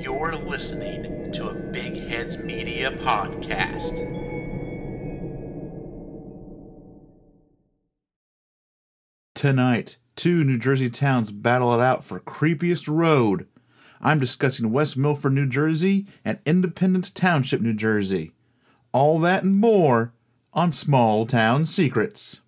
You're listening to a Big Heads Media podcast. Tonight, two New Jersey towns battle it out for creepiest road. I'm discussing West Milford, New Jersey and Independence Township, New Jersey. All that and more on Small Town Secrets.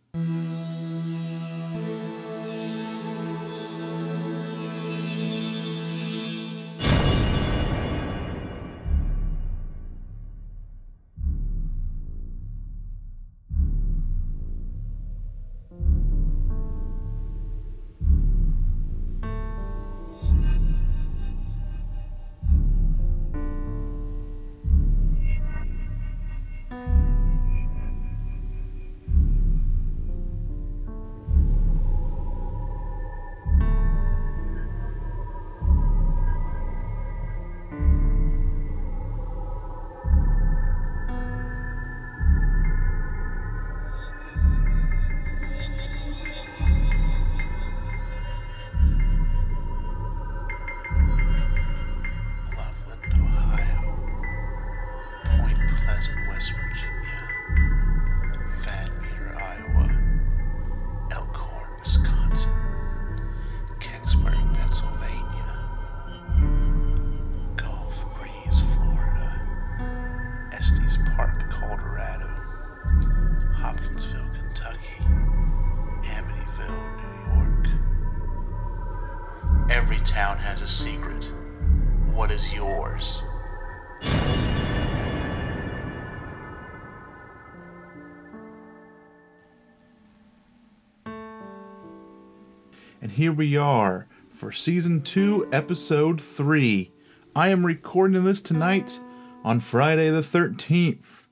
Here we are for season 2, episode 3. I am recording this tonight on Friday the 13th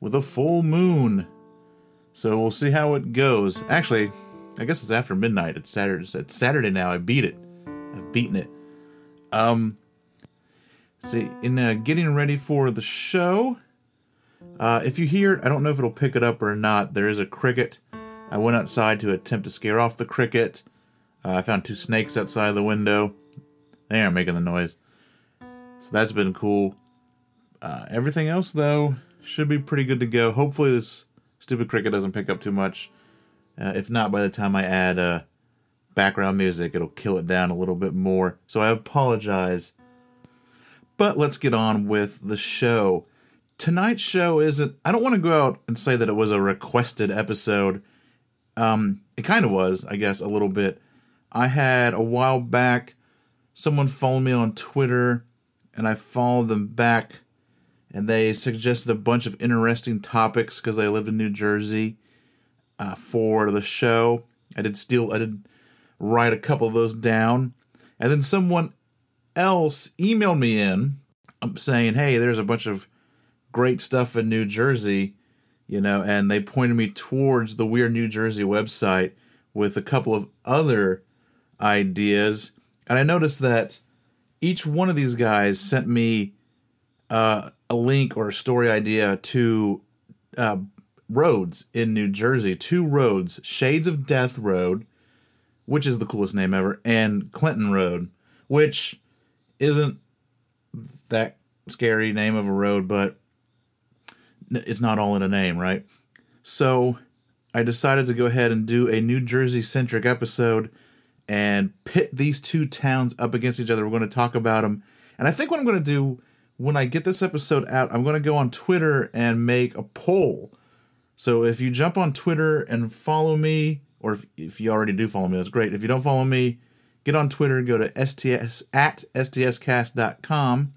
with a full moon. So we'll see how it goes. Actually, I guess it's after midnight. It's Saturday. It's Saturday now. I beat it. I've beaten it. Um, see, in uh, getting ready for the show, uh, if you hear I don't know if it'll pick it up or not. There is a cricket. I went outside to attempt to scare off the cricket. Uh, I found two snakes outside the window. They aren't making the noise. So that's been cool. Uh, everything else, though, should be pretty good to go. Hopefully, this stupid cricket doesn't pick up too much. Uh, if not, by the time I add uh, background music, it'll kill it down a little bit more. So I apologize. But let's get on with the show. Tonight's show isn't. I don't want to go out and say that it was a requested episode. Um, it kind of was, I guess, a little bit. I had a while back someone followed me on Twitter and I followed them back and they suggested a bunch of interesting topics because they live in New Jersey uh, for the show. I did steal, I did write a couple of those down, and then someone else emailed me in um, saying, "Hey, there's a bunch of great stuff in New Jersey," you know, and they pointed me towards the Weird New Jersey website with a couple of other ideas, and I noticed that each one of these guys sent me uh, a link or a story idea to uh, roads in New Jersey. Two roads: Shades of Death Road, which is the coolest name ever, and Clinton Road, which isn't that scary name of a road, but it's not all in a name, right? So I decided to go ahead and do a New Jersey centric episode and pit these two towns up against each other. We're going to talk about them. And I think what I'm going to do when I get this episode out, I'm going to go on Twitter and make a poll. So if you jump on Twitter and follow me, or if, if you already do follow me, that's great. If you don't follow me, get on Twitter, go to sts at stscast.com,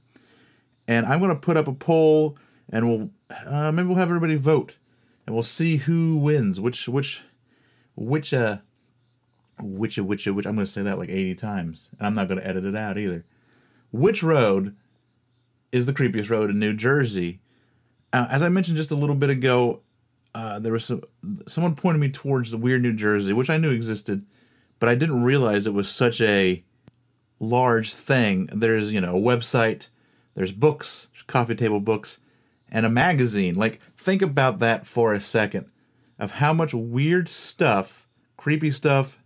and I'm going to put up a poll, and we'll uh, maybe we'll have everybody vote, and we'll see who wins, which which which uh which of which I'm going to say that like 80 times, and I'm not going to edit it out either. Which road is the creepiest road in New Jersey? Uh, as I mentioned just a little bit ago, uh, there was some someone pointed me towards the weird New Jersey, which I knew existed, but I didn't realize it was such a large thing. There's you know a website, there's books, coffee table books, and a magazine. Like think about that for a second, of how much weird stuff, creepy stuff,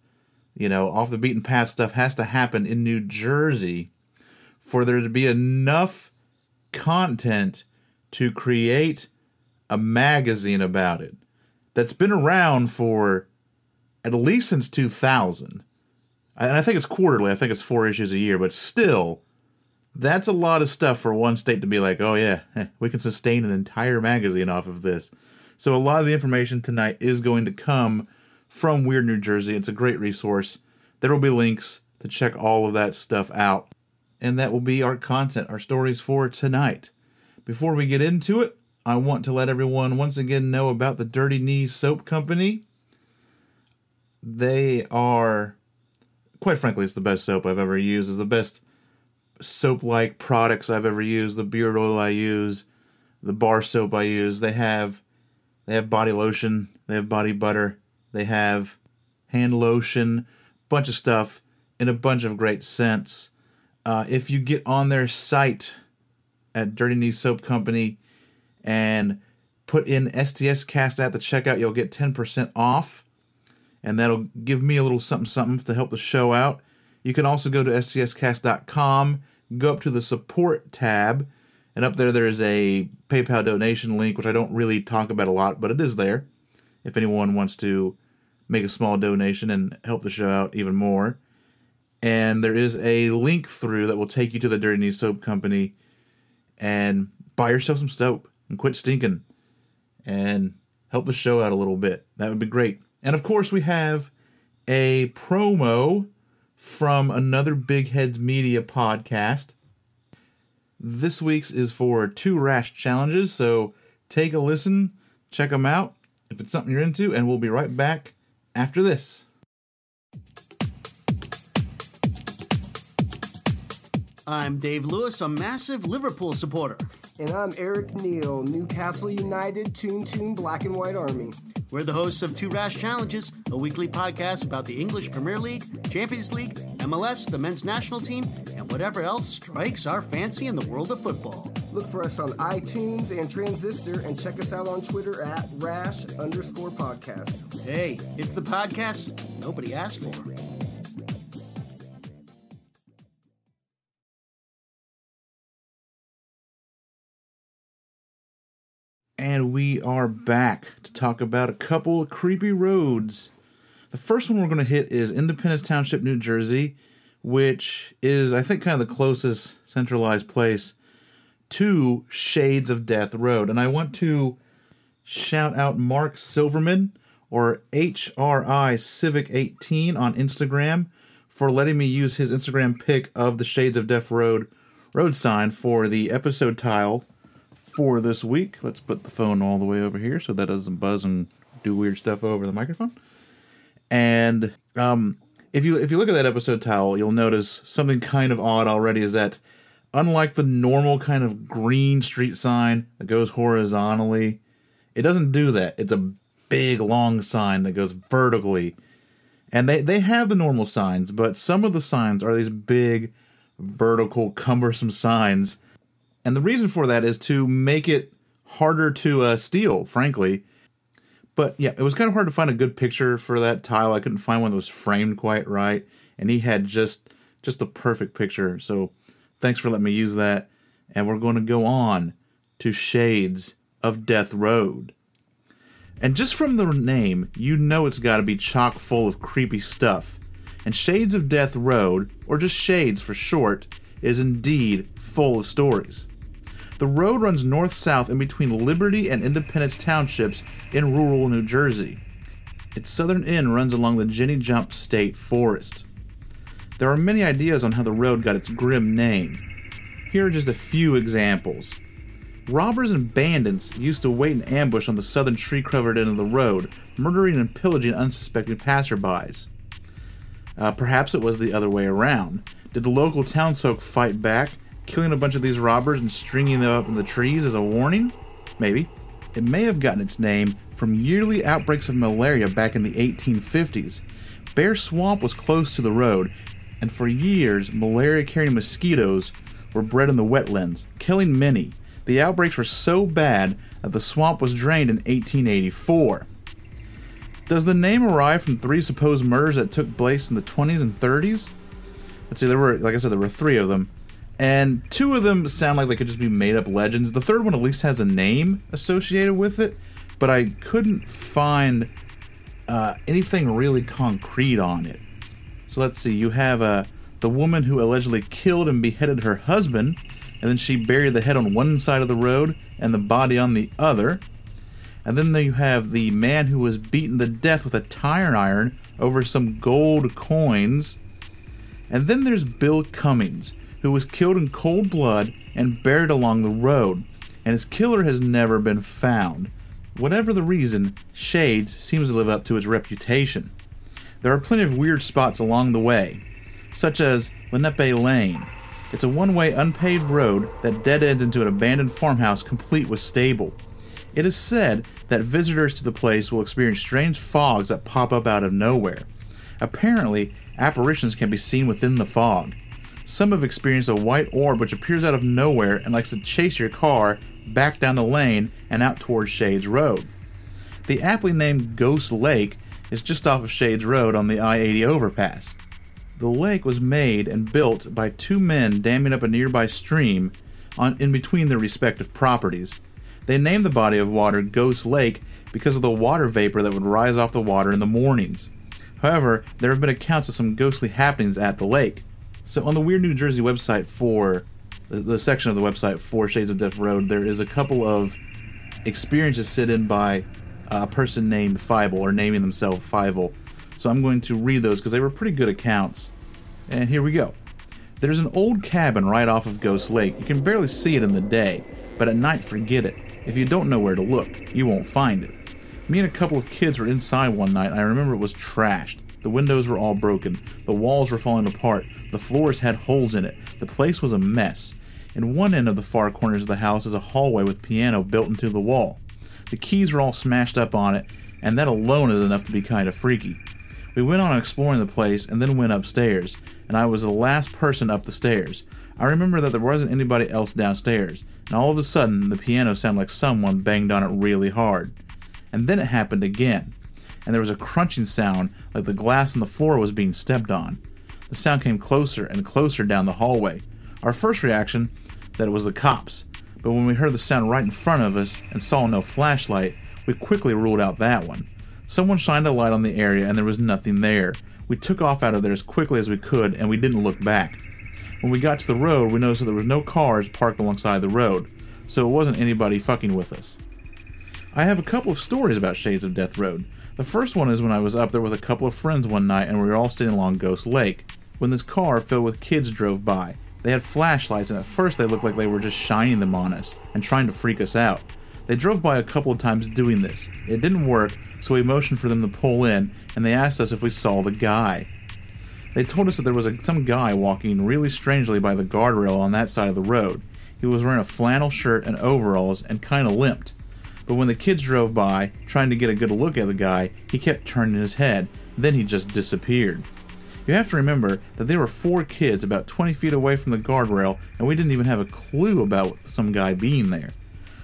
you know, off the beaten path stuff has to happen in New Jersey for there to be enough content to create a magazine about it that's been around for at least since 2000. And I think it's quarterly, I think it's four issues a year, but still, that's a lot of stuff for one state to be like, oh yeah, we can sustain an entire magazine off of this. So a lot of the information tonight is going to come from Weird New Jersey. It's a great resource. There will be links to check all of that stuff out. And that will be our content, our stories for tonight. Before we get into it, I want to let everyone once again know about the Dirty Knees Soap Company. They are, quite frankly, it's the best soap I've ever used. It's the best soap like products I've ever used. The beard oil I use, the bar soap I use. They have they have body lotion, they have body butter, they have hand lotion, bunch of stuff and a bunch of great scents. Uh, if you get on their site at Dirty Knees Soap Company and put in STS Cast at the checkout, you'll get 10% off. And that'll give me a little something something to help the show out. You can also go to stscast.com, go up to the support tab, and up there there is a PayPal donation link, which I don't really talk about a lot, but it is there if anyone wants to make a small donation and help the show out even more. And there is a link through that will take you to the Dirty Knees Soap Company and buy yourself some soap and quit stinking and help the show out a little bit. That would be great. And of course, we have a promo from another Big Heads Media podcast. This week's is for two rash challenges, so take a listen, check them out if it's something you're into, and we'll be right back after this. I'm Dave Lewis, a massive Liverpool supporter. And I'm Eric Neal, Newcastle United Toon Toon Black and White Army. We're the hosts of Two Rash Challenges, a weekly podcast about the English Premier League, Champions League, MLS, the men's national team, and whatever else strikes our fancy in the world of football. Look for us on iTunes and Transistor and check us out on Twitter at rash underscore podcast. Hey, it's the podcast nobody asked for. And we are back to talk about a couple of creepy roads. The first one we're going to hit is Independence Township, New Jersey, which is, I think, kind of the closest centralized place to Shades of Death Road. And I want to shout out Mark Silverman or HRI Civic 18 on Instagram for letting me use his Instagram pic of the Shades of Death Road road sign for the episode tile for this week. Let's put the phone all the way over here so that doesn't buzz and do weird stuff over the microphone. And um, if you if you look at that episode tile, you'll notice something kind of odd already. Is that unlike the normal kind of green street sign that goes horizontally, it doesn't do that. It's a big long sign that goes vertically. And they, they have the normal signs, but some of the signs are these big, vertical, cumbersome signs and the reason for that is to make it harder to uh, steal, frankly. But yeah, it was kind of hard to find a good picture for that tile. I couldn't find one that was framed quite right, and he had just just the perfect picture. So thanks for letting me use that. And we're going to go on to Shades of Death Road. And just from the name, you know it's got to be chock full of creepy stuff. And Shades of Death Road, or just Shades for short, is indeed full of stories. The road runs north south in between Liberty and Independence townships in rural New Jersey. Its southern end runs along the Jenny Jump State Forest. There are many ideas on how the road got its grim name. Here are just a few examples. Robbers and bandits used to wait in ambush on the southern tree covered end of the road, murdering and pillaging unsuspecting passerbys. Uh, perhaps it was the other way around. Did the local townsfolk fight back killing a bunch of these robbers and stringing them up in the trees as a warning? Maybe. It may have gotten its name from yearly outbreaks of malaria back in the 1850s. Bear Swamp was close to the road, and for years, malaria carrying mosquitoes were bred in the wetlands, killing many. The outbreaks were so bad that the swamp was drained in 1884. Does the name arrive from three supposed murders that took place in the 20s and 30s? Let's see, there were, like I said, there were three of them and two of them sound like they could just be made up legends. The third one at least has a name associated with it, but I couldn't find uh, anything really concrete on it. So let's see. You have uh, the woman who allegedly killed and beheaded her husband, and then she buried the head on one side of the road and the body on the other. And then you have the man who was beaten to death with a tire iron over some gold coins. And then there's Bill Cummings, who was killed in cold blood and buried along the road, and his killer has never been found. Whatever the reason, Shades seems to live up to its reputation. There are plenty of weird spots along the way, such as Lenape Lane. It's a one way unpaved road that dead ends into an abandoned farmhouse complete with stable. It is said that visitors to the place will experience strange fogs that pop up out of nowhere. Apparently, apparitions can be seen within the fog. Some have experienced a white orb which appears out of nowhere and likes to chase your car back down the lane and out towards Shades Road. The aptly named Ghost Lake is just off of Shades Road on the I 80 overpass. The lake was made and built by two men damming up a nearby stream on, in between their respective properties. They named the body of water Ghost Lake because of the water vapor that would rise off the water in the mornings. However, there have been accounts of some ghostly happenings at the lake. So on the Weird New Jersey website for the, section of the website for Shades of Death Road, there is a couple of experiences sit in by a person named Fievel or naming themselves Fievel. So I'm going to read those because they were pretty good accounts. And here we go. There's an old cabin right off of Ghost Lake. You can barely see it in the day, but at night, forget it. If you don't know where to look, you won't find it. Me and a couple of kids were inside one night. I remember it was trashed. The windows were all broken. The walls were falling apart. The floors had holes in it. The place was a mess. In one end of the far corners of the house is a hallway with piano built into the wall. The keys were all smashed up on it, and that alone is enough to be kind of freaky. We went on exploring the place and then went upstairs, and I was the last person up the stairs. I remember that there wasn't anybody else downstairs, and all of a sudden the piano sounded like someone banged on it really hard. And then it happened again and there was a crunching sound like the glass on the floor was being stepped on. The sound came closer and closer down the hallway. Our first reaction that it was the cops, but when we heard the sound right in front of us and saw no flashlight, we quickly ruled out that one. Someone shined a light on the area and there was nothing there. We took off out of there as quickly as we could and we didn't look back. When we got to the road, we noticed that there was no cars parked alongside the road, so it wasn't anybody fucking with us. I have a couple of stories about Shades of Death Road. The first one is when I was up there with a couple of friends one night and we were all sitting along Ghost Lake when this car filled with kids drove by. They had flashlights and at first they looked like they were just shining them on us and trying to freak us out. They drove by a couple of times doing this. It didn't work, so we motioned for them to pull in and they asked us if we saw the guy. They told us that there was a, some guy walking really strangely by the guardrail on that side of the road. He was wearing a flannel shirt and overalls and kind of limped. But when the kids drove by, trying to get a good look at the guy, he kept turning his head. Then he just disappeared. You have to remember that there were four kids about 20 feet away from the guardrail, and we didn't even have a clue about some guy being there.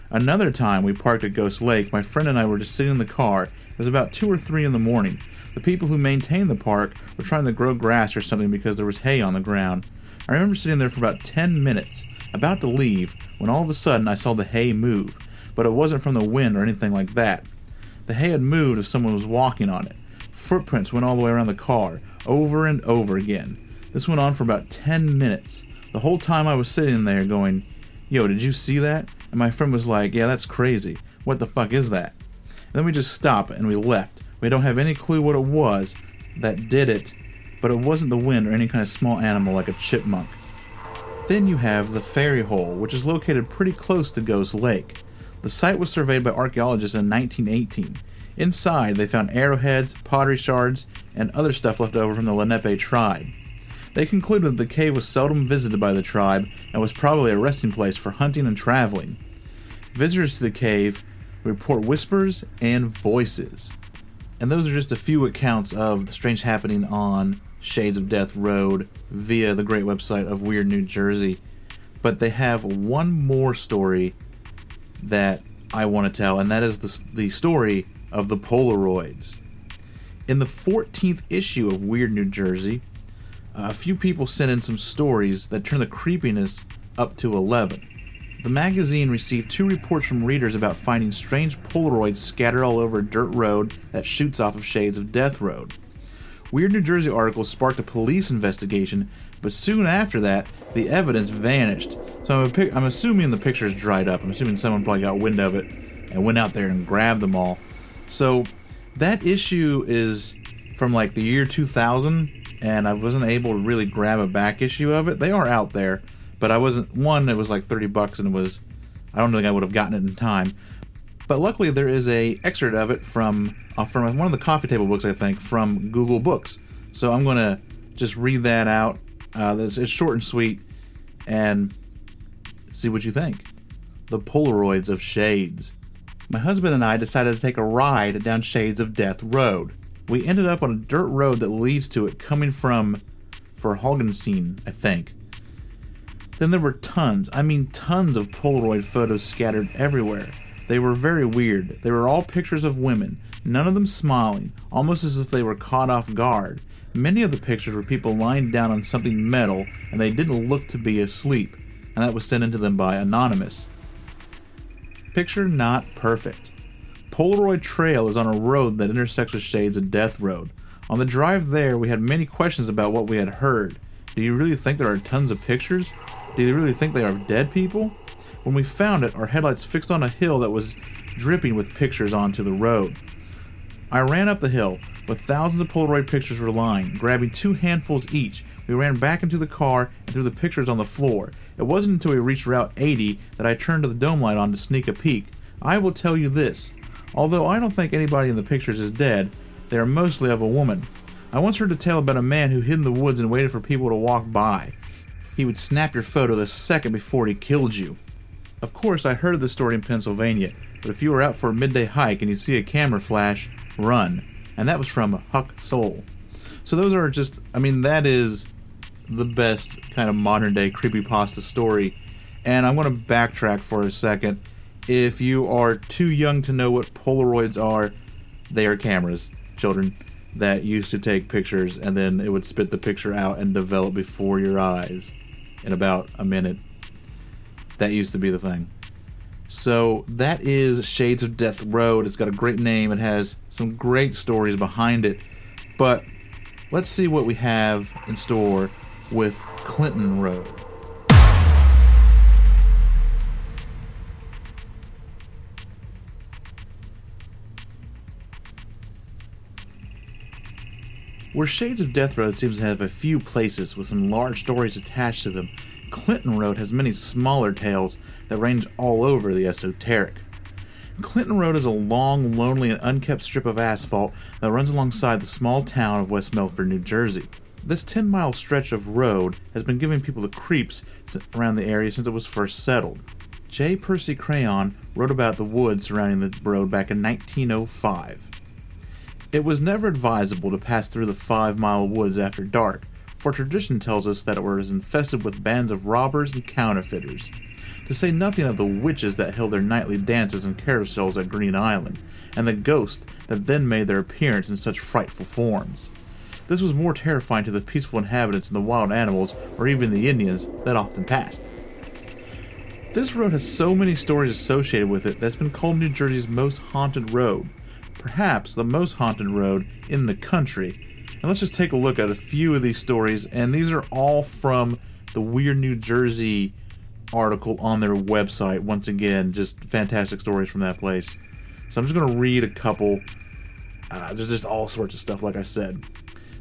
Another time we parked at Ghost Lake, my friend and I were just sitting in the car. It was about 2 or 3 in the morning. The people who maintained the park were trying to grow grass or something because there was hay on the ground. I remember sitting there for about 10 minutes, about to leave, when all of a sudden I saw the hay move, but it wasn't from the wind or anything like that. The hay had moved if someone was walking on it. Footprints went all the way around the car, over and over again. This went on for about 10 minutes. The whole time I was sitting there going, Yo, did you see that? And my friend was like, Yeah, that's crazy. What the fuck is that? And then we just stopped and we left. We don't have any clue what it was that did it, but it wasn't the wind or any kind of small animal like a chipmunk. Then you have the Fairy Hole, which is located pretty close to Ghost Lake. The site was surveyed by archaeologists in 1918. Inside, they found arrowheads, pottery shards, and other stuff left over from the Lenape tribe. They concluded that the cave was seldom visited by the tribe and was probably a resting place for hunting and traveling. Visitors to the cave report whispers and voices. And those are just a few accounts of the strange happening on Shades of Death Road via the great website of Weird New Jersey. But they have one more story that I want to tell, and that is the, the story of the Polaroids. In the 14th issue of Weird New Jersey, a few people sent in some stories that turned the creepiness up to 11. The magazine received two reports from readers about finding strange Polaroids scattered all over a dirt road that shoots off of Shades of Death Road. Weird New Jersey articles sparked a police investigation, but soon after that, the evidence vanished. So I'm, I'm assuming the pictures dried up. I'm assuming someone probably got wind of it and went out there and grabbed them all. So that issue is from like the year 2000, and I wasn't able to really grab a back issue of it. They are out there, but I wasn't. One, it was like 30 bucks, and it was. I don't think I would have gotten it in time. But luckily, there is a excerpt of it from uh, from one of the coffee table books, I think, from Google Books. So I'm gonna just read that out. Uh, it's, it's short and sweet, and see what you think. The Polaroids of Shades. My husband and I decided to take a ride down Shades of Death Road. We ended up on a dirt road that leads to it, coming from for Haugenstein, I think. Then there were tons, I mean tons of Polaroid photos scattered everywhere. They were very weird. They were all pictures of women, none of them smiling, almost as if they were caught off guard. Many of the pictures were people lying down on something metal, and they didn't look to be asleep, and that was sent into them by Anonymous. Picture not perfect. Polaroid Trail is on a road that intersects with Shades of Death Road. On the drive there, we had many questions about what we had heard. Do you really think there are tons of pictures? Do you really think they are dead people? When we found it, our headlights fixed on a hill that was dripping with pictures onto the road. I ran up the hill, with thousands of Polaroid pictures were lying. Grabbing two handfuls each, we ran back into the car and threw the pictures on the floor. It wasn't until we reached Route 80 that I turned the dome light on to sneak a peek. I will tell you this although I don't think anybody in the pictures is dead, they are mostly of a woman. I once heard a tale about a man who hid in the woods and waited for people to walk by. He would snap your photo the second before he killed you. Of course, I heard the story in Pennsylvania, but if you were out for a midday hike and you see a camera flash, run. And that was from Huck Soul. So those are just, I mean, that is the best kind of modern day creepypasta story. And I'm going to backtrack for a second. If you are too young to know what Polaroids are, they are cameras, children, that used to take pictures and then it would spit the picture out and develop before your eyes in about a minute. That used to be the thing. So that is Shades of Death Road. It's got a great name. It has some great stories behind it. But let's see what we have in store with Clinton Road. Where Shades of Death Road seems to have a few places with some large stories attached to them, Clinton Road has many smaller tales that range all over the esoteric. Clinton Road is a long, lonely, and unkept strip of asphalt that runs alongside the small town of West Milford, New Jersey. This 10 mile stretch of road has been giving people the creeps around the area since it was first settled. J. Percy Crayon wrote about the woods surrounding the road back in 1905. It was never advisable to pass through the five mile woods after dark, for tradition tells us that it was infested with bands of robbers and counterfeiters. To say nothing of the witches that held their nightly dances and carousels at Green Island, and the ghosts that then made their appearance in such frightful forms. This was more terrifying to the peaceful inhabitants and the wild animals, or even the Indians, that often passed. This road has so many stories associated with it that it's been called New Jersey's most haunted road, perhaps the most haunted road in the country. And let's just take a look at a few of these stories, and these are all from the Weird New Jersey article on their website. Once again, just fantastic stories from that place. So I'm just going to read a couple. Uh, there's just all sorts of stuff, like I said.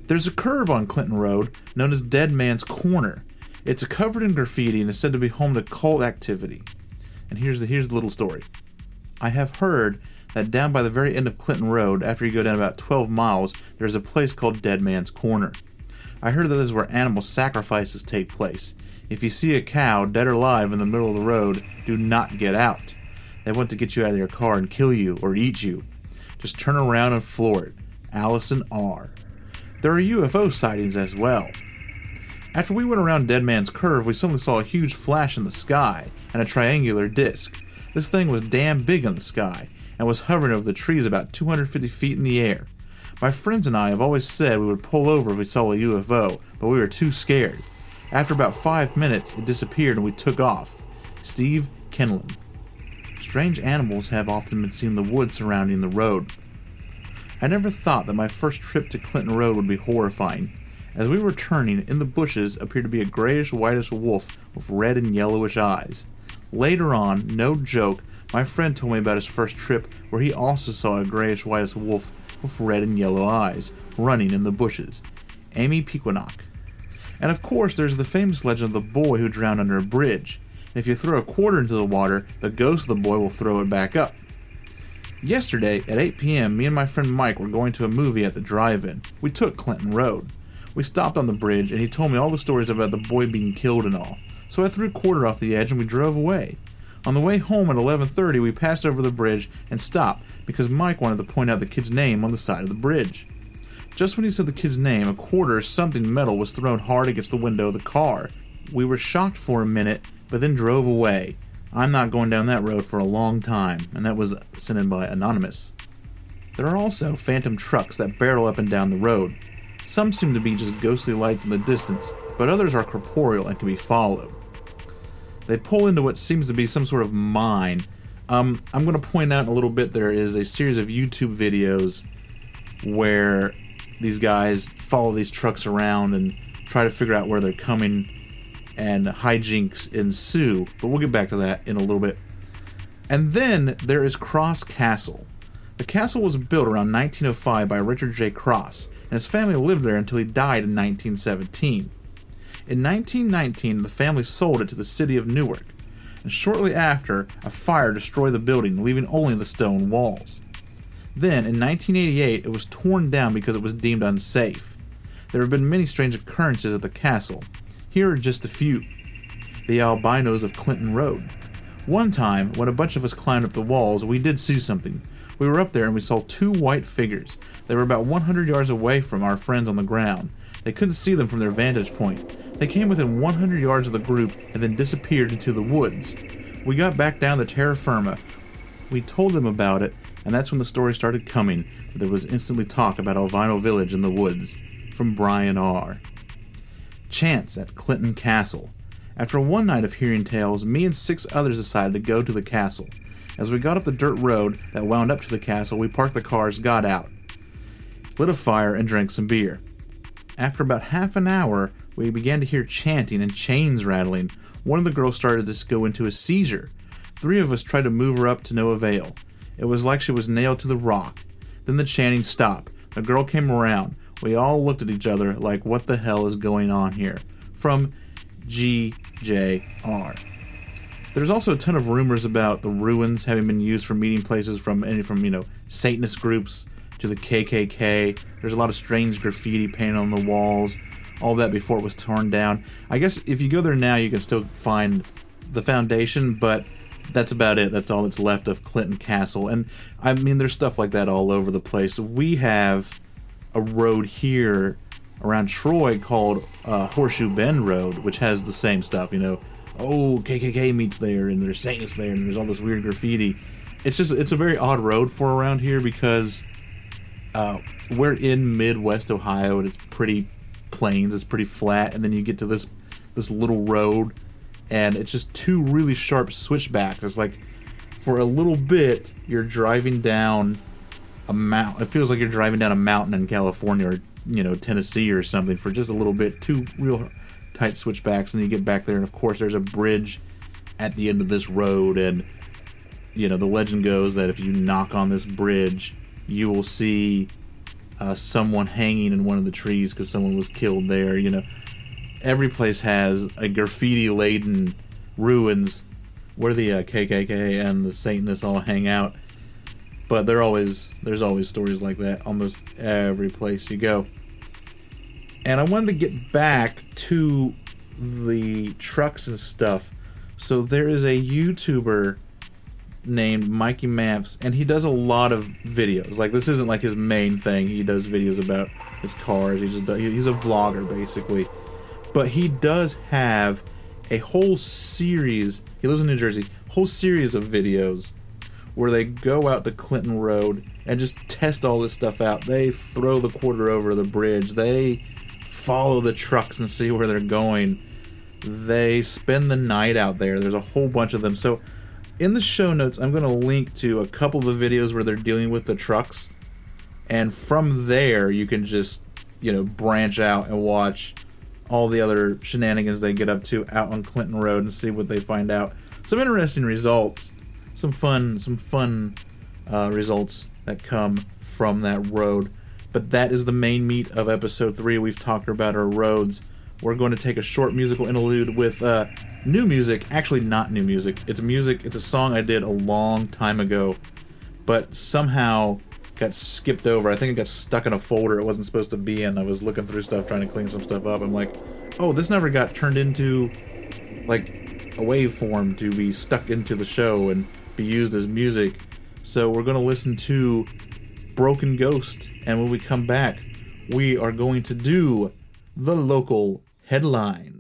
There's a curve on Clinton Road known as Dead Man's Corner. It's covered in graffiti and is said to be home to cult activity. And here's the here's the little story. I have heard that down by the very end of Clinton Road, after you go down about 12 miles, there's a place called Dead Man's Corner. I heard that is where animal sacrifices take place. If you see a cow, dead or alive, in the middle of the road, do not get out. They want to get you out of your car and kill you or eat you. Just turn around and floor it. Allison R. There are UFO sightings as well. After we went around Dead Man's Curve, we suddenly saw a huge flash in the sky and a triangular disc. This thing was damn big in the sky and was hovering over the trees about 250 feet in the air. My friends and I have always said we would pull over if we saw a UFO, but we were too scared. After about five minutes, it disappeared and we took off. Steve Kenlin. Strange animals have often been seen in the woods surrounding the road. I never thought that my first trip to Clinton Road would be horrifying. As we were turning, in the bushes appeared to be a grayish whitish wolf with red and yellowish eyes. Later on, no joke, my friend told me about his first trip where he also saw a grayish whitish wolf with red and yellow eyes running in the bushes. Amy Pequannock. And of course, there's the famous legend of the boy who drowned under a bridge. And if you throw a quarter into the water, the ghost of the boy will throw it back up. Yesterday, at 8 p.m., me and my friend Mike were going to a movie at the drive in. We took Clinton Road. We stopped on the bridge, and he told me all the stories about the boy being killed and all. So I threw a quarter off the edge and we drove away. On the way home at 11:30, we passed over the bridge and stopped because Mike wanted to point out the kid's name on the side of the bridge. Just when he said the kid's name, a quarter something metal was thrown hard against the window of the car. We were shocked for a minute, but then drove away. I'm not going down that road for a long time, and that was sent in by Anonymous. There are also phantom trucks that barrel up and down the road. Some seem to be just ghostly lights in the distance, but others are corporeal and can be followed. They pull into what seems to be some sort of mine. Um, I'm going to point out in a little bit there is a series of YouTube videos where these guys follow these trucks around and try to figure out where they're coming, and hijinks ensue. But we'll get back to that in a little bit. And then there is Cross Castle. The castle was built around 1905 by Richard J. Cross, and his family lived there until he died in 1917. In 1919, the family sold it to the city of Newark, and shortly after, a fire destroyed the building, leaving only the stone walls. Then, in 1988, it was torn down because it was deemed unsafe. There have been many strange occurrences at the castle. Here are just a few. The albinos of Clinton Road. One time, when a bunch of us climbed up the walls, we did see something. We were up there and we saw two white figures. They were about 100 yards away from our friends on the ground. They couldn't see them from their vantage point. They came within 100 yards of the group and then disappeared into the woods. We got back down to terra firma. We told them about it, and that's when the story started coming. There was instantly talk about Albino Village in the woods. From Brian R. Chance at Clinton Castle. After one night of hearing tales, me and six others decided to go to the castle. As we got up the dirt road that wound up to the castle, we parked the cars, got out, lit a fire, and drank some beer. After about half an hour, we began to hear chanting and chains rattling. One of the girls started to go into a seizure. Three of us tried to move her up to no avail. It was like she was nailed to the rock. Then the chanting stopped. The girl came around. We all looked at each other like, what the hell is going on here? From GJR. There's also a ton of rumors about the ruins having been used for meeting places from any from, you know, Satanist groups to the KKK. There's a lot of strange graffiti painted on the walls, all that before it was torn down. I guess if you go there now, you can still find the foundation, but that's about it. That's all that's left of Clinton Castle. And I mean, there's stuff like that all over the place. We have a road here around Troy called uh, Horseshoe Bend Road, which has the same stuff, you know, oh KKK meets there and there's Satanists there and there's all this weird graffiti. It's just it's a very odd road for around here because uh, we're in Midwest Ohio and it's pretty plains, it's pretty flat, and then you get to this this little road and it's just two really sharp switchbacks. It's like for a little bit you're driving down a mount. It feels like you're driving down a mountain in California or you know Tennessee or something for just a little bit. Two real tight switchbacks, and you get back there, and of course there's a bridge at the end of this road, and you know the legend goes that if you knock on this bridge, you will see uh, someone hanging in one of the trees because someone was killed there. You know, every place has a graffiti laden ruins where the uh, KKK and the Satanists all hang out. But always there's always stories like that almost every place you go. And I wanted to get back to the trucks and stuff. So there is a YouTuber named Mikey Maps, and he does a lot of videos. Like this isn't like his main thing. He does videos about his cars. He just does, he's a vlogger basically, but he does have a whole series. He lives in New Jersey. Whole series of videos where they go out to Clinton Road and just test all this stuff out. They throw the quarter over the bridge. They follow the trucks and see where they're going. They spend the night out there. There's a whole bunch of them. So in the show notes, I'm going to link to a couple of the videos where they're dealing with the trucks. And from there, you can just, you know, branch out and watch all the other shenanigans they get up to out on Clinton Road and see what they find out. Some interesting results, some fun, some fun uh, results that come from that road. But that is the main meat of episode three. We've talked about our roads. We're going to take a short musical interlude with uh, new music. Actually, not new music. It's music. It's a song I did a long time ago, but somehow got skipped over. I think it got stuck in a folder it wasn't supposed to be in. I was looking through stuff, trying to clean some stuff up. I'm like, oh, this never got turned into like a waveform to be stuck into the show and be used as music. So we're going to listen to Broken Ghost, and when we come back, we are going to do the local headlines.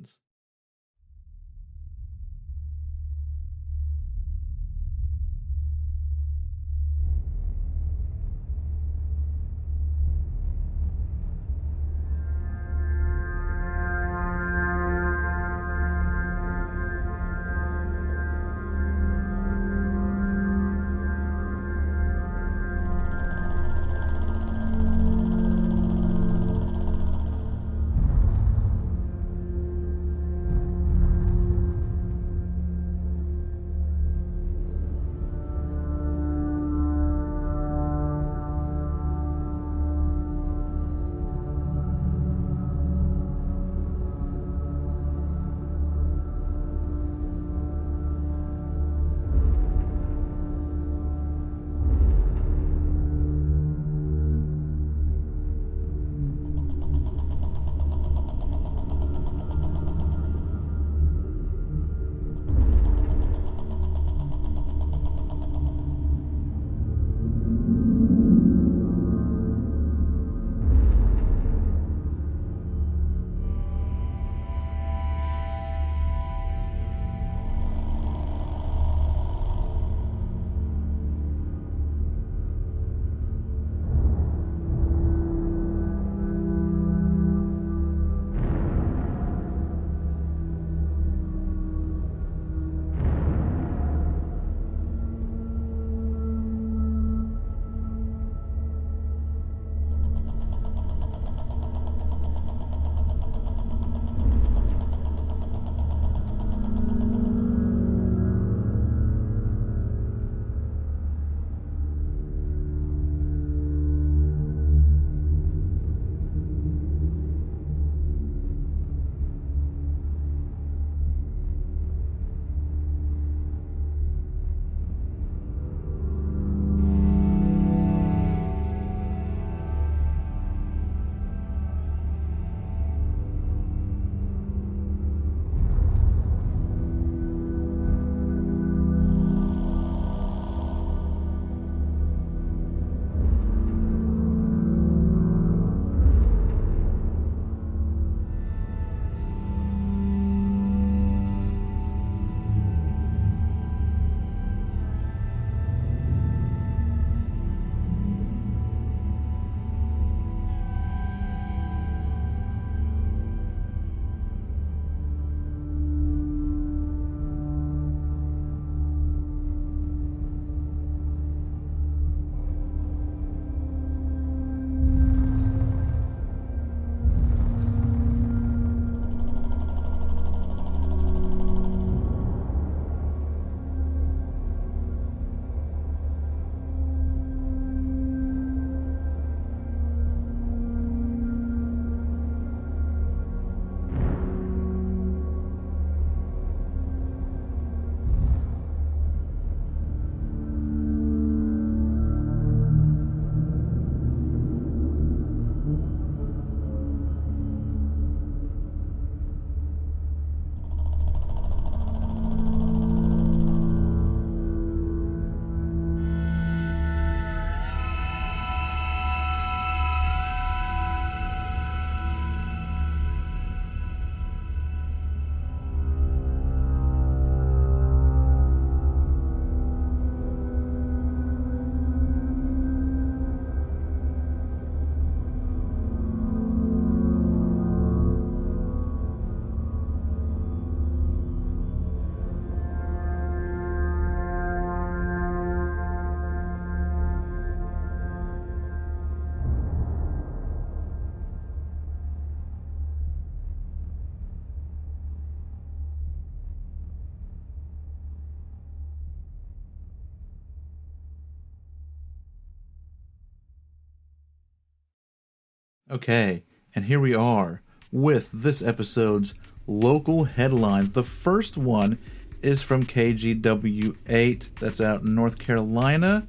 Okay, and here we are with this episode's local headlines. The first one is from KGW8, that's out in North Carolina.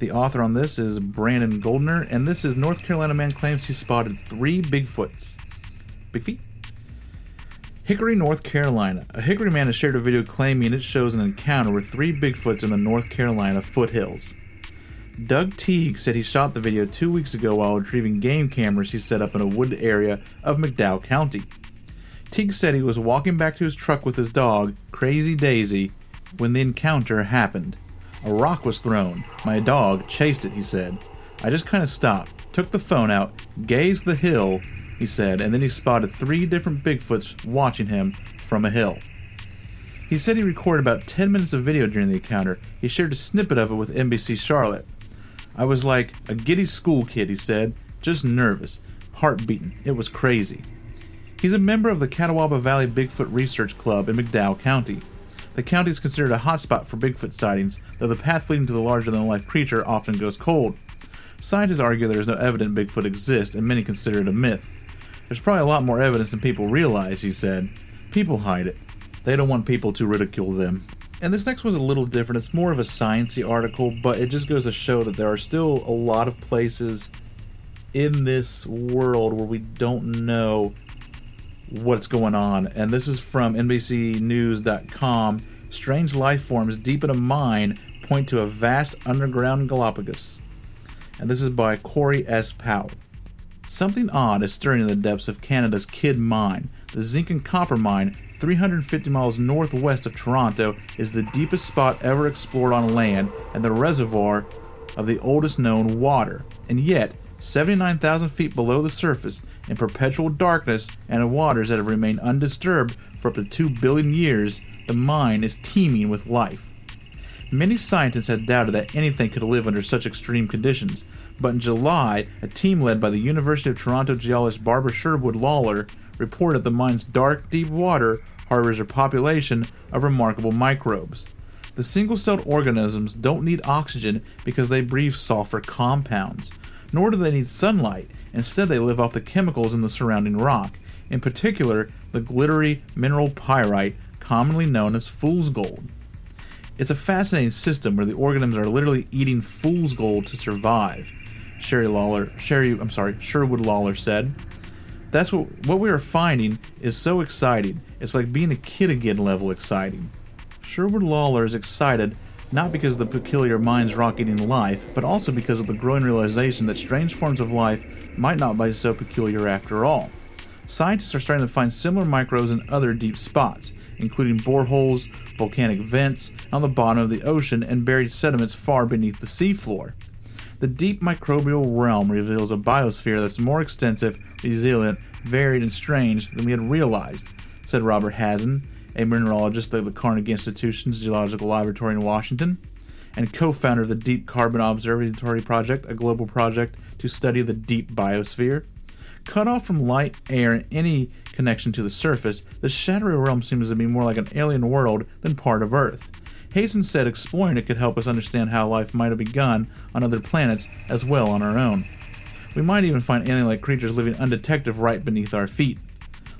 The author on this is Brandon Goldner, and this is North Carolina man claims he spotted three Bigfoots. Big feet? Hickory, North Carolina. A Hickory man has shared a video claiming it shows an encounter with three Bigfoots in the North Carolina foothills. Doug Teague said he shot the video two weeks ago while retrieving game cameras he set up in a wooded area of McDowell County. Teague said he was walking back to his truck with his dog, Crazy Daisy, when the encounter happened. A rock was thrown. My dog chased it, he said. I just kind of stopped, took the phone out, gazed the hill, he said, and then he spotted three different Bigfoots watching him from a hill. He said he recorded about 10 minutes of video during the encounter. He shared a snippet of it with NBC Charlotte. I was like a giddy school kid, he said, just nervous, heart. It was crazy. He's a member of the Catawba Valley Bigfoot Research Club in McDowell County. The county is considered a hotspot for Bigfoot sightings, though the path leading to the larger than life creature often goes cold. Scientists argue there is no evidence Bigfoot exists, and many consider it a myth. There's probably a lot more evidence than people realize, he said. People hide it. They don't want people to ridicule them. And this next one's a little different. It's more of a sciencey article, but it just goes to show that there are still a lot of places in this world where we don't know what's going on. And this is from NBCNews.com. Strange life forms deep in a mine point to a vast underground Galapagos. And this is by Corey S. Powell. Something odd is stirring in the depths of Canada's Kidd Mine. The zinc and copper mine 350 miles northwest of Toronto, is the deepest spot ever explored on land and the reservoir of the oldest known water. And yet, 79,000 feet below the surface, in perpetual darkness and in waters that have remained undisturbed for up to 2 billion years, the mine is teeming with life. Many scientists had doubted that anything could live under such extreme conditions, but in July, a team led by the University of Toronto geologist Barbara Sherwood Lollar reported the mine's dark, deep water harbors a population of remarkable microbes. The single celled organisms don't need oxygen because they breathe sulfur compounds, nor do they need sunlight. Instead, they live off the chemicals in the surrounding rock, in particular, the glittery mineral pyrite, commonly known as fool's gold. It's a fascinating system where the organisms are literally eating fool's gold to survive. Sherry Lollar, Sherry, I'm sorry, Sherwood Lollar said. That's what what we are finding is so exciting. It's like being a kid again level exciting. Sherwood Lollar is excited not because of the peculiar minds rock eating life, but also because of the growing realization that strange forms of life might not be so peculiar after all. Scientists are starting to find similar microbes in other deep spots, including boreholes, volcanic vents, on the bottom of the ocean, and buried sediments far beneath the seafloor. The deep microbial realm reveals a biosphere that's more extensive, resilient, varied, and strange than we had realized, said Robert Hazen, a mineralogist at the Carnegie Institution's Geological Laboratory in Washington, and co founder of the Deep Carbon Observatory Project, a global project to study the deep biosphere. Cut off from light, air, and any connection to the surface, the shadowy realm seems to be more like an alien world than part of Earth. Hazen said exploring it could help us understand how life might have begun on other planets as well on our own. We might even find alien like creatures living undetected right beneath our feet.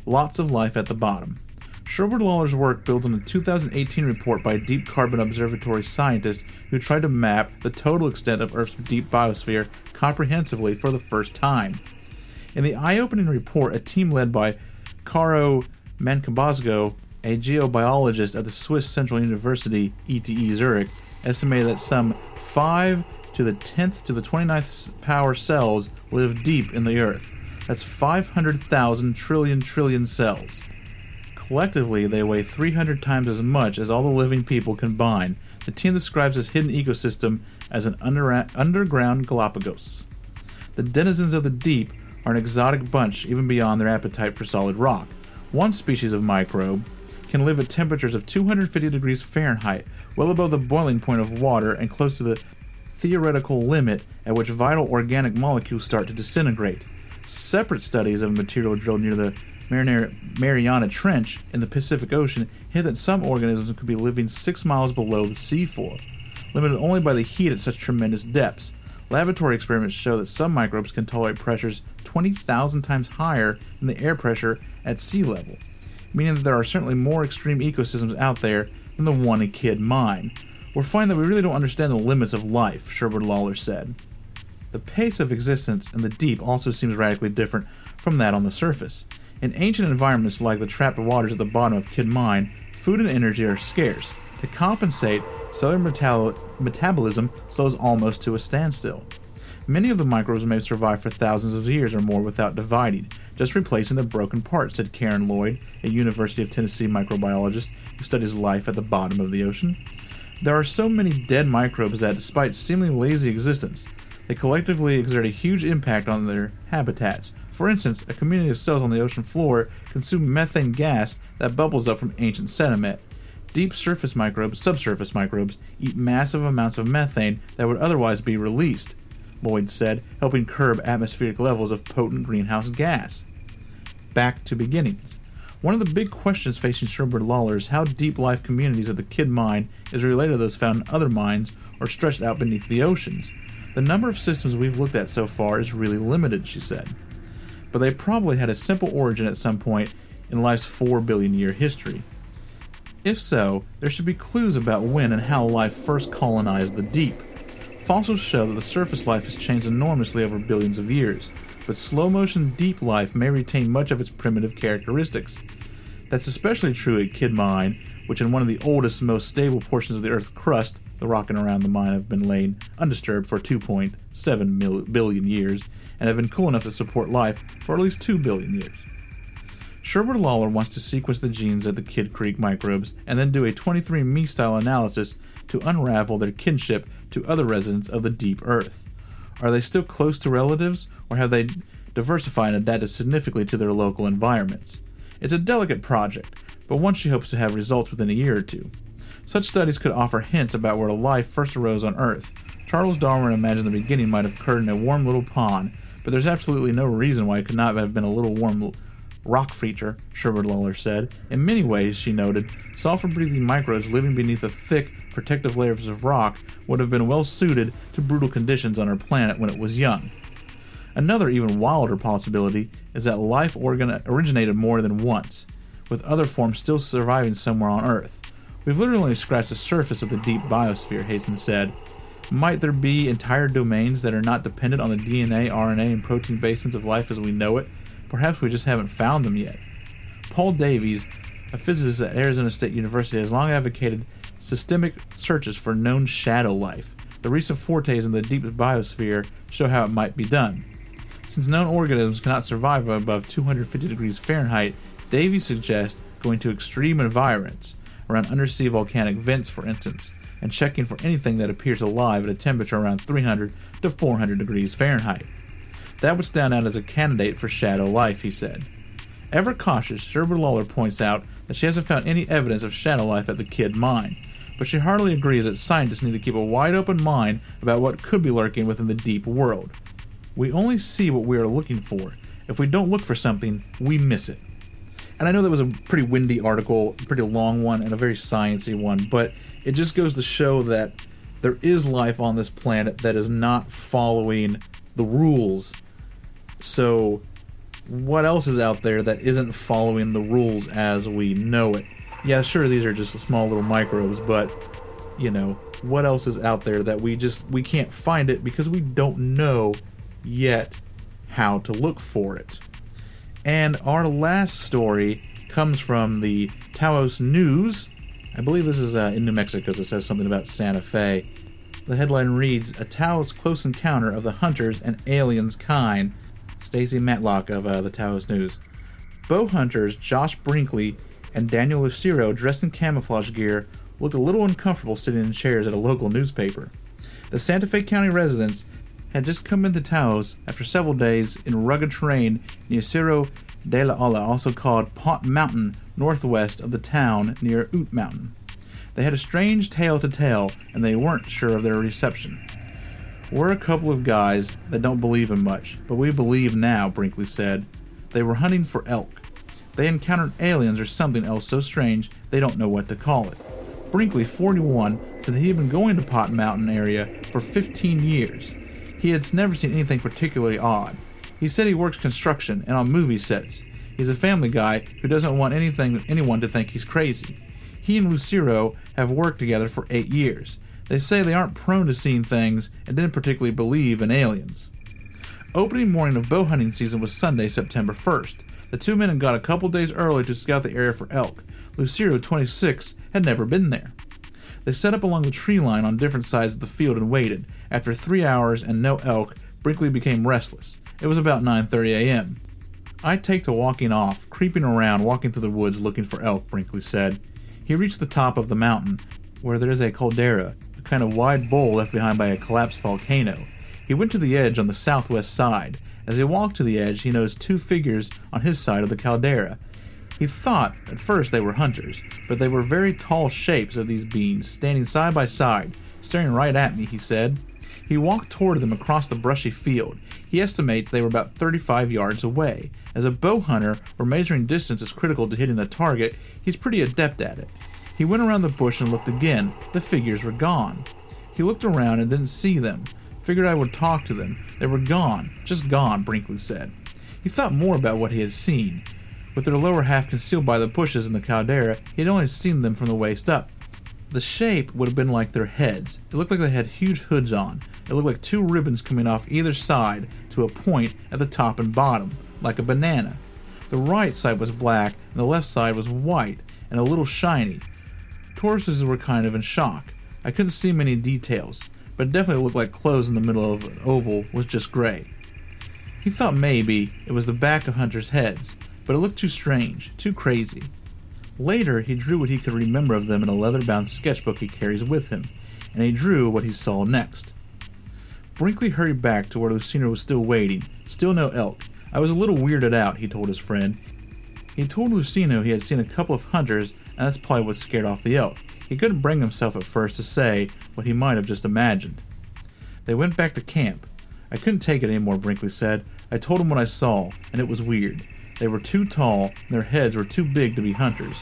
Lots of life at the bottom. Sherwood Lollar's work builds on a 2018 report by a Deep Carbon Observatory scientist who tried to map the total extent of Earth's deep biosphere comprehensively for the first time. In the eye opening report, a team led by Cara Magnabosco a geobiologist at the Swiss Central University, ETH Zurich, estimated that some 5 to the 10th to the 29th power cells live deep in the Earth. That's 500,000 trillion trillion cells. Collectively, they weigh 300 times as much as all the living people combined. The team describes this hidden ecosystem as an under- underground Galapagos. The denizens of the deep are an exotic bunch even beyond their appetite for solid rock. One species of microbe, can live at temperatures of 250 degrees Fahrenheit, well above the boiling point of water and close to the theoretical limit at which vital organic molecules start to disintegrate. Separate studies of material drilled near the Mariana Trench in the Pacific Ocean hint that some organisms could be living six miles below the seafloor, limited only by the heat at such tremendous depths. Laboratory experiments show that some microbes can tolerate pressures 20,000 times higher than the air pressure at sea level, meaning that there are certainly more extreme ecosystems out there than the one in Kidd Mine. We're finding that we really don't understand the limits of life, Sherwood Lollar said. The pace of existence in the deep also seems radically different from that on the surface. In ancient environments like the trapped waters at the bottom of Kidd Mine, food and energy are scarce. To compensate, cellular metal- metabolism slows almost to a standstill. Many of the microbes may survive for thousands of years or more without dividing, just replacing the broken parts, said Karen Lloyd, a University of Tennessee microbiologist who studies life at the bottom of the ocean. There are so many dead microbes that, despite seemingly lazy existence, they collectively exert a huge impact on their habitats. For instance, a community of cells on the ocean floor consume methane gas that bubbles up from ancient sediment. Deep surface microbes, subsurface microbes, eat massive amounts of methane that would otherwise be released, Lloyd said, helping curb atmospheric levels of potent greenhouse gas. Back to beginnings. One of the big questions facing Sherwood Lollar is how deep life communities at the Kidd Mine is related to those found in other mines or stretched out beneath the oceans. The number of systems we've looked at so far is really limited, she said. But they probably had a simple origin at some point in life's 4 billion year history. If so, there should be clues about when and how life first colonized the deep. Fossils show that the surface life has changed enormously over billions of years, but slow motion deep life may retain much of its primitive characteristics. That's especially true at Kidd Mine, which in one of the oldest, most stable portions of the Earth's crust, the rock and around the mine have been laid undisturbed for 2.7 mil- billion years and have been cool enough to support life for at least 2 billion years. Sherwood Lollar wants to sequence the genes of the Kidd Creek microbes and then do a 23andMe style analysis to unravel their kinship to other residents of the deep earth. Are they still close to relatives, or have they diversified and adapted significantly to their local environments? It's a delicate project, but one she hopes to have results within a year or two. Such studies could offer hints about where life first arose on Earth. Charles Darwin imagined the beginning might have occurred in a warm little pond, but there's absolutely no reason why it could not have been a little warm rock feature, Sherwood Lollar said. In many ways, she noted, sulfur breathing microbes living beneath the thick, protective layers of rock would have been well suited to brutal conditions on our planet when it was young. Another, even wilder possibility is that life organ- originated more than once, with other forms still surviving somewhere on Earth. We've literally scratched the surface of the deep biosphere, Hazen said. Might there be entire domains that are not dependent on the DNA, RNA, and protein basins of life as we know it? Perhaps we just haven't found them yet. Paul Davies, a physicist at Arizona State University, has long advocated systemic searches for known shadow life. The recent fortes in the deep biosphere show how it might be done. Since known organisms cannot survive above 250 degrees Fahrenheit, Davies suggests going to extreme environments, around undersea volcanic vents, for instance, and checking for anything that appears alive at a temperature around 300 to 400 degrees Fahrenheit. That would stand out as a candidate for shadow life, he said. Ever cautious, Sherwood Lollar points out that she hasn't found any evidence of shadow life at the Kidd mine, but she heartily agrees that scientists need to keep a wide open mind about what could be lurking within the deep world. We only see what we are looking for. If we don't look for something, we miss it. And I know that was a pretty windy article, pretty long one, and a very sciencey one, but it just goes to show that there is life on this planet that is not following the rules. So, what else is out there that isn't following the rules as we know it? Yeah, sure, these are just small little microbes, but you know, what else is out there that we just we can't find it because we don't know yet how to look for it. And our last story comes from the Taos News. I believe this is uh, in New Mexico because it says something about Santa Fe. The headline reads A Taos Close Encounter of the Hunters and Aliens Kind. Stacy Matlock of uh, the Taos News. Bow hunters Josh Brinkley and Daniel Lucero, dressed in camouflage gear, looked a little uncomfortable sitting in chairs at a local newspaper. The Santa Fe County residents had just come into Taos after several days in rugged terrain near Cerro de la Olla, also called Pot Mountain, northwest of the town near Ute Mountain. They had a strange tale to tell, and they weren't sure of their reception. We're a couple of guys that don't believe in much, but we believe now, Brinkley said. They were hunting for elk. They encountered aliens or something else so strange they don't know what to call it. Brinkley, 41, said that he had been going to Pot Mountain area for 15 years. He had never seen anything particularly odd. He said he works construction and on movie sets. He's a family guy who doesn't want anything anyone to think he's crazy. He and Lucero have worked together for eight years. They say they aren't prone to seeing things and didn't particularly believe in aliens. Opening morning of bow hunting season was Sunday, September 1st. The two men had got a couple days early to scout the area for elk. Lucero, 26, had never been there. They set up along the tree line on different sides of the field and waited. After three hours and no elk, Brinkley became restless. It was about 9:30 a.m. I take to walking off, creeping around, walking through the woods looking for elk, Brinkley said. He reached the top of the mountain, where there is a caldera, kind of wide bowl left behind by a collapsed volcano. He went to the edge on the southwest side. As he walked to the edge, he noticed two figures on his side of the caldera. He thought at first they were hunters, but they were very tall shapes of these beings, standing side by side, staring right at me, he said. He walked toward them across the brushy field. He estimates they were about 35 yards away. As a bow hunter, where measuring distance is critical to hitting a target, he's pretty adept at it. He went around the bush and looked again. The figures were gone. He looked around and didn't see them. Figured I would talk to them. They were gone. Just gone, Brinkley said. He thought more about what he had seen. With their lower half concealed by the bushes in the caldera, he had only seen them from the waist up. The shape would have been like their heads. It looked like they had huge hoods on. It looked like two ribbons coming off either side to a point at the top and bottom, like a banana. The right side was black, and the left side was white and a little shiny. Tortoises were kind of in shock. I couldn't see many details, but it definitely looked like clothes in the middle of an oval was just gray. He thought maybe it was the back of hunters' heads, but it looked too strange, too crazy. Later, he drew what he could remember of them in a leather bound sketchbook he carries with him, and he drew what he saw next. Brinkley hurried back to where Lucina was still waiting. Still no elk. I was a little weirded out, he told his friend. He told Lucino he had seen a couple of hunters, and that's probably what scared off the elk. He couldn't bring himself at first to say what he might have just imagined. They went back to camp. I couldn't take it anymore, Brinkley said. I told him what I saw, and it was weird. They were too tall, and their heads were too big to be hunters.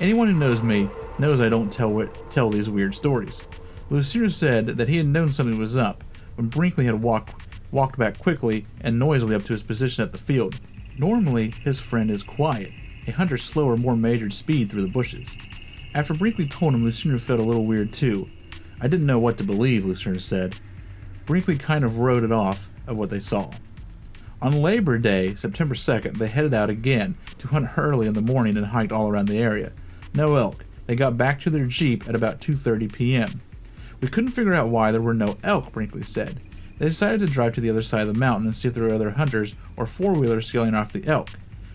Anyone who knows me knows I don't tell tell these weird stories. Lucina said that he had known something was up when Brinkley had walked walked back quickly and noisily up to his position at the field. Normally, his friend is quiet, a hunter's slower, more measured speed through the bushes. After Brinkley told him, Lucina felt a little weird too. I didn't know what to believe, Lucina said. Brinkley kind of wrote it off of what they saw. On Labor Day, September 2nd, they headed out again to hunt early in the morning and hiked all around the area. No elk. They got back to their jeep at about 2:30 p.m. We couldn't figure out why there were no elk, Brinkley said. They decided to drive to the other side of the mountain and see if there were other hunters or four-wheelers scaling off the elk.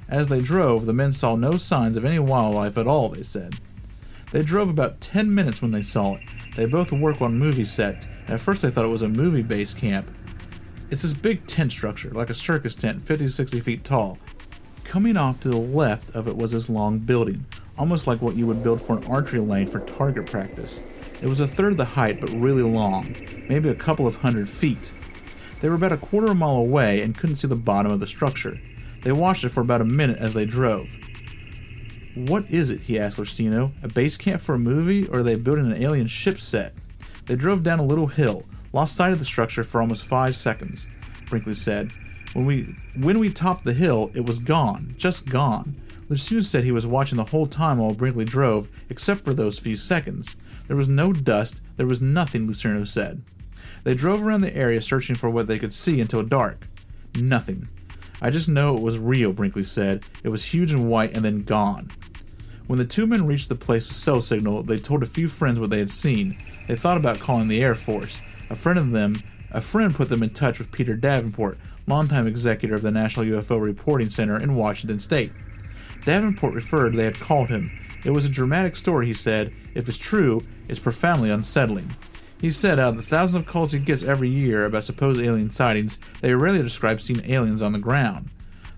As they drove, the men saw no signs of any wildlife at all, they said. They drove about 10 minutes when they saw it. They both work on movie sets, and at first they thought it was a movie base camp, it's this big tent structure, like a circus tent, 50 60 feet tall. Coming off to the left of it was this long building, almost like what you would build for an archery lane for target practice. It was a third of the height, but really long, maybe a couple of hundred feet. They were about a quarter mile away and couldn't see the bottom of the structure. They watched it for about a minute as they drove. What is it? he asked Lucino. A base camp for a movie, or are they building an alien ship set? They drove down a little hill, Lost sight of the structure for almost five seconds, Brinkley said. When we when we topped the hill, it was gone, just gone. Lucina said he was watching the whole time while Brinkley drove, except for those few seconds. There was no dust, there was nothing, Lucino said. They drove around the area searching for what they could see until dark. Nothing. I just know it was real, Brinkley said. It was huge and white and then gone. When the two men reached the place with cell signal, they told a few friends what they had seen. They thought about calling the Air Force. A friend of them, a friend put them in touch with Peter Davenport, longtime executive of the National UFO Reporting Center in Washington State. Davenport referred they had called him. It was a dramatic story, he said. If it's true, it's profoundly unsettling. He said out of the thousands of calls he gets every year about supposed alien sightings, they rarely describe seeing aliens on the ground.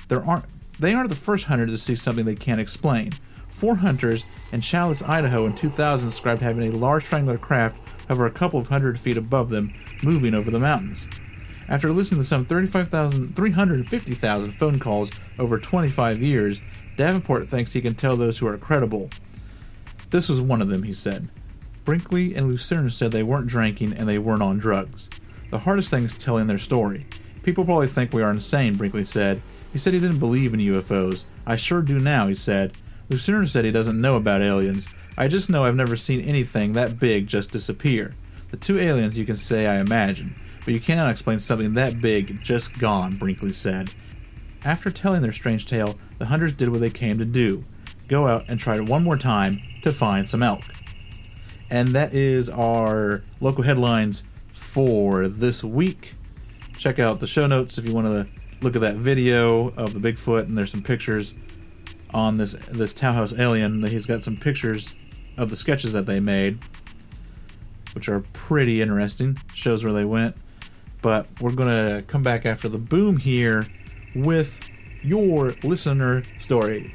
There aren't they aren't the first hunters to see something they can't explain. Four hunters in Challis, Idaho in 2000 described having a large triangular craft hover a couple of hundred feet above them, moving over the mountains. After listening to some 350,000 phone calls over 25 years, Davenport thinks he can tell those who are credible. This was one of them, he said. Brinkley and Lucerne said they weren't drinking and they weren't on drugs. The hardest thing is telling their story. People probably think we are insane, Brinkley said. He said he didn't believe in UFOs. I sure do now, he said. Luciner said he doesn't know about aliens. I just know I've never seen anything that big just disappear. The two aliens you can say I imagine, but you cannot explain something that big just gone, Brinkley said. After telling their strange tale, the hunters did what they came to do go out and try it one more time to find some elk. And that is our local headlines for this week. Check out the show notes if you want to look at that video of the Bigfoot, and there's some pictures on this this townhouse alien. that He's got some pictures of the sketches that they made, which are pretty interesting. Shows where they went. But we're gonna come back after the boom here with your listener story.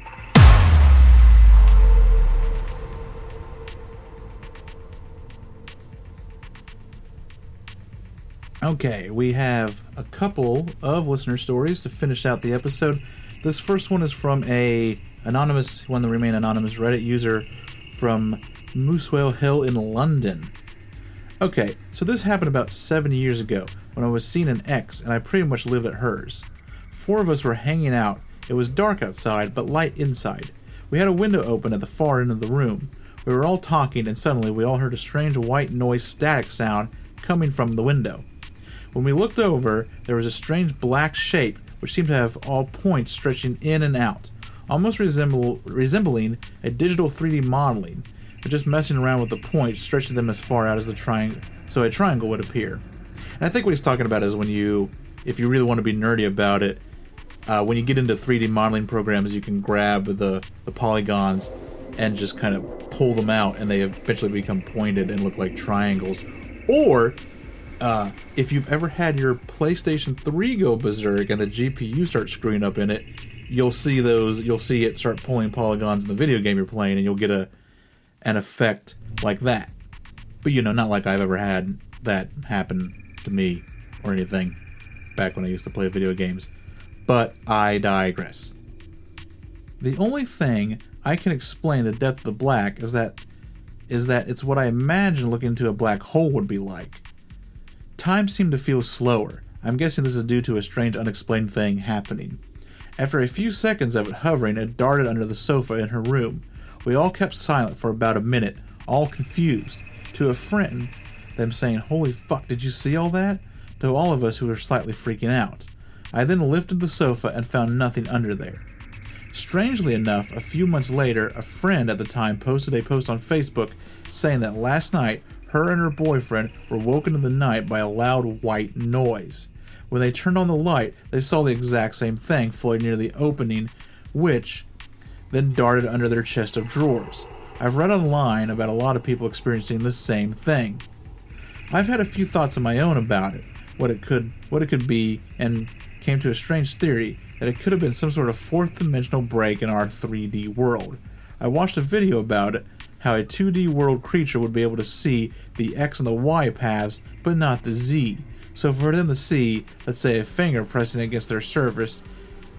Okay, we have a couple of listener stories to finish out the episode. This first one is from a anonymous, one that remain anonymous Reddit user from Muswell Hill in London. Okay, so this happened about seven years ago when I was seeing an ex and I pretty much lived at hers. Four of us were hanging out. It was dark outside, but light inside. We had a window open at the far end of the room. We were all talking, and suddenly we all heard a strange white noise static sound coming from the window. When we looked over, there was a strange black shape which seemed to have all points stretching in and out, almost resemble, resembling a digital 3D modeling, but just messing around with the points, stretching them as far out as the triangle, so a triangle would appear. And I think what he's talking about is when you, if you really want to be nerdy about it, uh, when you get into 3D modeling programs, you can grab the, the polygons and just kind of pull them out, and they eventually become pointed and look like triangles. Or uh, if you've ever had your PlayStation 3 go berserk and the GPU starts screwing up in it, you'll see those. You'll see it start pulling polygons in the video game you're playing, and you'll get a an effect like that. But you know, not like I've ever had that happen to me or anything back when I used to play video games. But I digress. The only thing I can explain the depth of the black is that is that it's what I imagine looking into a black hole would be like. Time seemed to feel slower. I'm guessing this is due to a strange unexplained thing happening. After a few seconds of it hovering, it darted under the sofa in her room. We all kept silent for about a minute, all confused. To a friend, them saying, Holy fuck, did you see all that? To all of us who were slightly freaking out. I then lifted the sofa and found nothing under there. Strangely enough, a few months later, a friend at the time posted a post on Facebook saying that last night her and her boyfriend were woken in the night by a loud white noise. When they turned on the light, they saw the exact same thing floating near the opening, which then darted under their chest of drawers. I've read online about a lot of people experiencing the same thing. I've had a few thoughts of my own about it, what it could what it could be, and came to a strange theory that it could have been some sort of fourth dimensional break in our 3D world. I watched a video about it, how a 2D world creature would be able to see the X and the Y paths, but not the Z. So for them to see, let's say, a finger pressing against their surface,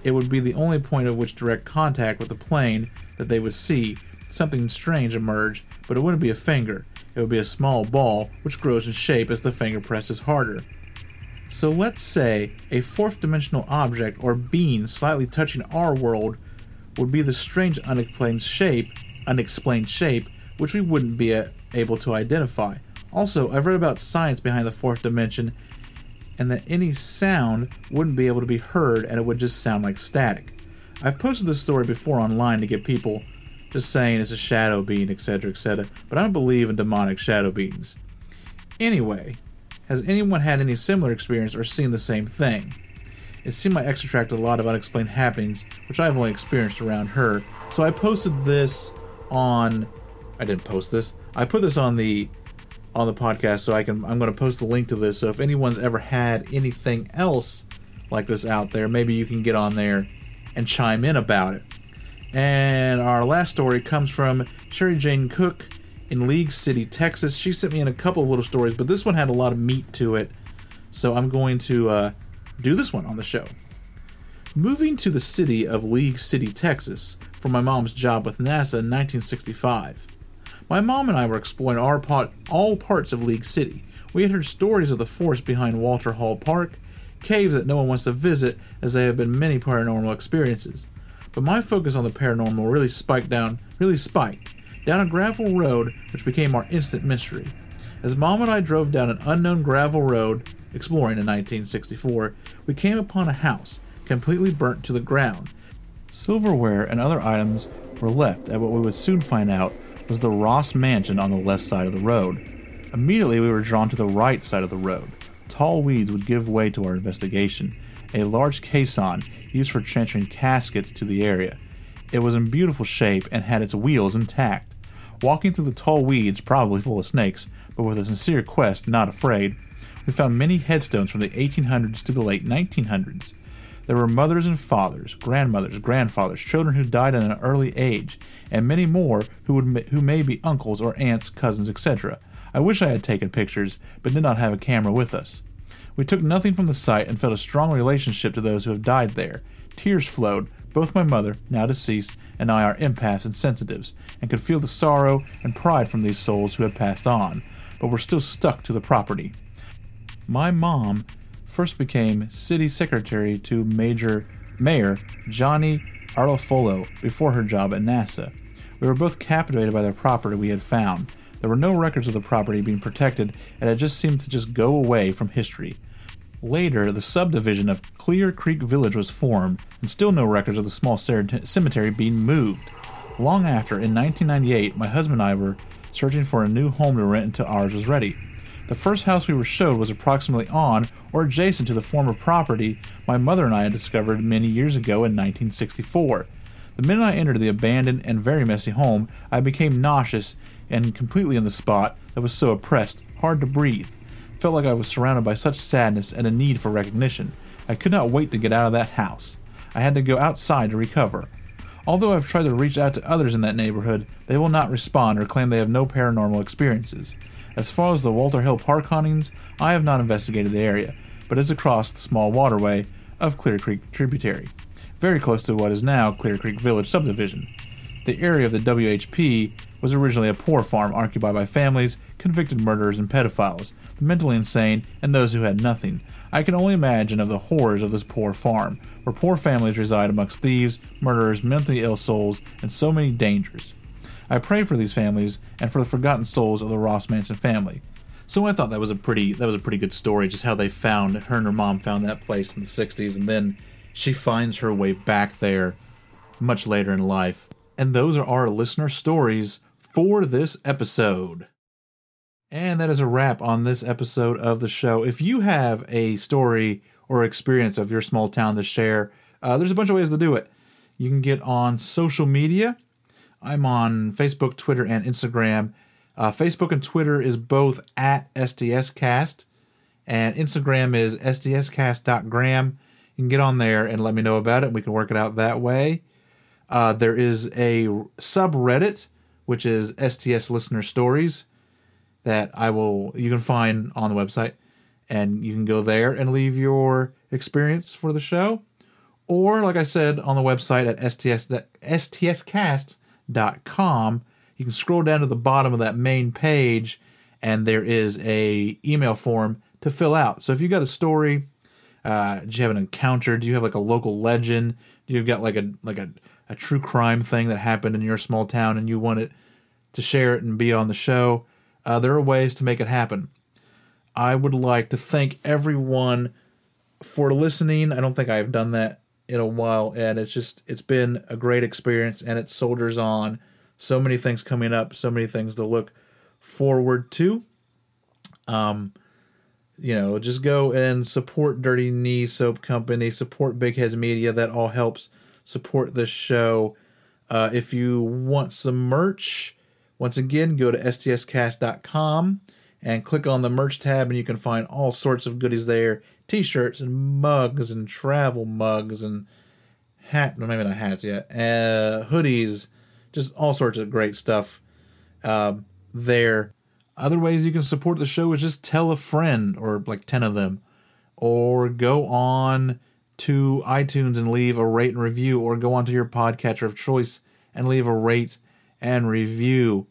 it would be the only point of which direct contact with the plane that they would see something strange emerge, but it wouldn't be a finger. It would be a small ball which grows in shape as the finger presses harder. So let's say a fourth dimensional object or being slightly touching our world would be the strange unexplained shape, unexplained shape, which we wouldn't be uh, able to identify. Also, I've read about science behind the fourth dimension and that any sound wouldn't be able to be heard and it would just sound like static. I've posted this story before online to get people just saying it's a shadow being, etc., etc., but I don't believe in demonic shadow beings. Anyway, has anyone had any similar experience or seen the same thing? It seemed my ex attracted a lot of unexplained happenings, which I've only experienced around her, so I posted this on. I didn't post this. I put this on the on the podcast so I can I'm going to post the link to this so if anyone's ever had anything else like this out there maybe you can get on there and chime in about it. And our last story comes from Sherry Jane Cook in League City, Texas. She sent me in a couple of little stories, but this one had a lot of meat to it. So I'm going to uh, do this one on the show. Moving to the city of League City, Texas, for my mom's job with NASA in 1965. My mom and I were exploring our pot, all parts of League City. We had heard stories of the force behind Walter Hall Park, caves that no one wants to visit, as there have been many paranormal experiences. But my focus on the paranormal really spiked down, really spiked, down a gravel road which became our instant mystery. As Mom and I drove down an unknown gravel road, exploring in 1964, we came upon a house completely burnt to the ground. Silverware and other items were left at what we would soon find out was the Ross Mansion on the left side of the road. Immediately, we were drawn to the right side of the road. Tall weeds would give way to our investigation. A large caisson used for transferring caskets to the area. It was in beautiful shape and had its wheels intact. Walking through the tall weeds, probably full of snakes, but with a sincere quest, not afraid, we found many headstones from the 1800s to the late 1900s. There were mothers and fathers, grandmothers, grandfathers, children who died at an early age, and many more who would who may be uncles or aunts, cousins, etc. I wish I had taken pictures, but did not have a camera with us. We took nothing from the site and felt a strong relationship to those who have died there. Tears flowed. Both my mother, now deceased, and I are empaths and sensitives, and could feel the sorrow and pride from these souls who had passed on, but were still stuck to the property. My mom first became city secretary to Major Mayor Johnny Arlofolo before her job at NASA. We were both captivated by the property we had found. There were no records of the property being protected, and it just seemed to just go away from history. Later, the subdivision of Clear Creek Village was formed, and still no records of the small cemetery being moved. Long after, in 1998, my husband and I were searching for a new home to rent until ours was ready. The first house we were showed was approximately on or adjacent to the former property my mother and I had discovered many years ago in 1964. The minute I entered the abandoned and very messy home, I became nauseous and completely in the spot that was so oppressed, hard to breathe. Felt like I was surrounded by such sadness and a need for recognition. I could not wait to get out of that house. I had to go outside to recover. Although I've tried to reach out to others in that neighborhood, they will not respond or claim they have no paranormal experiences. As far as the Walter Hill Park hauntings, I have not investigated the area, but it's across the small waterway of Clear Creek tributary, very close to what is now Clear Creek Village subdivision. The area of the WHP was originally a poor farm occupied by families, convicted murderers, and pedophiles, the mentally insane, and those who had nothing. I can only imagine of the horrors of this poor farm, where poor families reside amongst thieves, murderers, mentally ill souls, and so many dangers. I pray for these families and for the forgotten souls of the Ross Manson family. So I thought that was a pretty that was a pretty good story, just how they found her and her mom found that place in the '60s, and then she finds her way back there much later in life. And those are our listener stories for this episode. And that is a wrap on this episode of the show. If you have a story or experience of your small town to share, uh, there's a bunch of ways to do it. You can get on social media I'm on Facebook, Twitter, and Instagram. Uh, Facebook and Twitter is both at STScast, and Instagram is stscast.gram. You can get on there and let me know about it. We can work it out that way. Uh, there is a subreddit, which is STS Listener Stories, that I will you can find on the website, and you can go there and leave your experience for the show, or like I said on the website at STS STScast com. You can scroll down to the bottom of that main page, and there is a email form to fill out. So if you've got a story, uh, do you have an encounter? Do you have like a local legend? Do you have got like a like a, a true crime thing that happened in your small town, and you want it to share it and be on the show? Uh, there are ways to make it happen. I would like to thank everyone for listening. I don't think I've done that in a while, and it's just it's been a great experience, and it soldiers on. So many things coming up, so many things to look forward to. Um, you know, just go and support Dirty Knee Soap Company, support Big Heads Media. That all helps support this show. Uh, if you want some merch, once again, go to stscast.com and click on the merch tab, and you can find all sorts of goodies there t-shirts and mugs and travel mugs and hat, maybe not hats yet, uh, hoodies, just all sorts of great stuff uh, there. Other ways you can support the show is just tell a friend or like 10 of them, or go on to iTunes and leave a rate and review, or go onto your podcatcher of choice and leave a rate and review.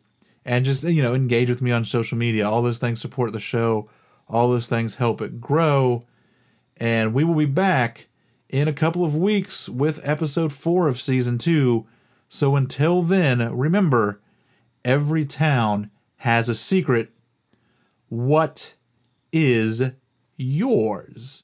and just you know engage with me on social media. All those things support the show. All those things help it grow. And we will be back in a couple of weeks with episode four of season two. So until then, remember every town has a secret. What is yours?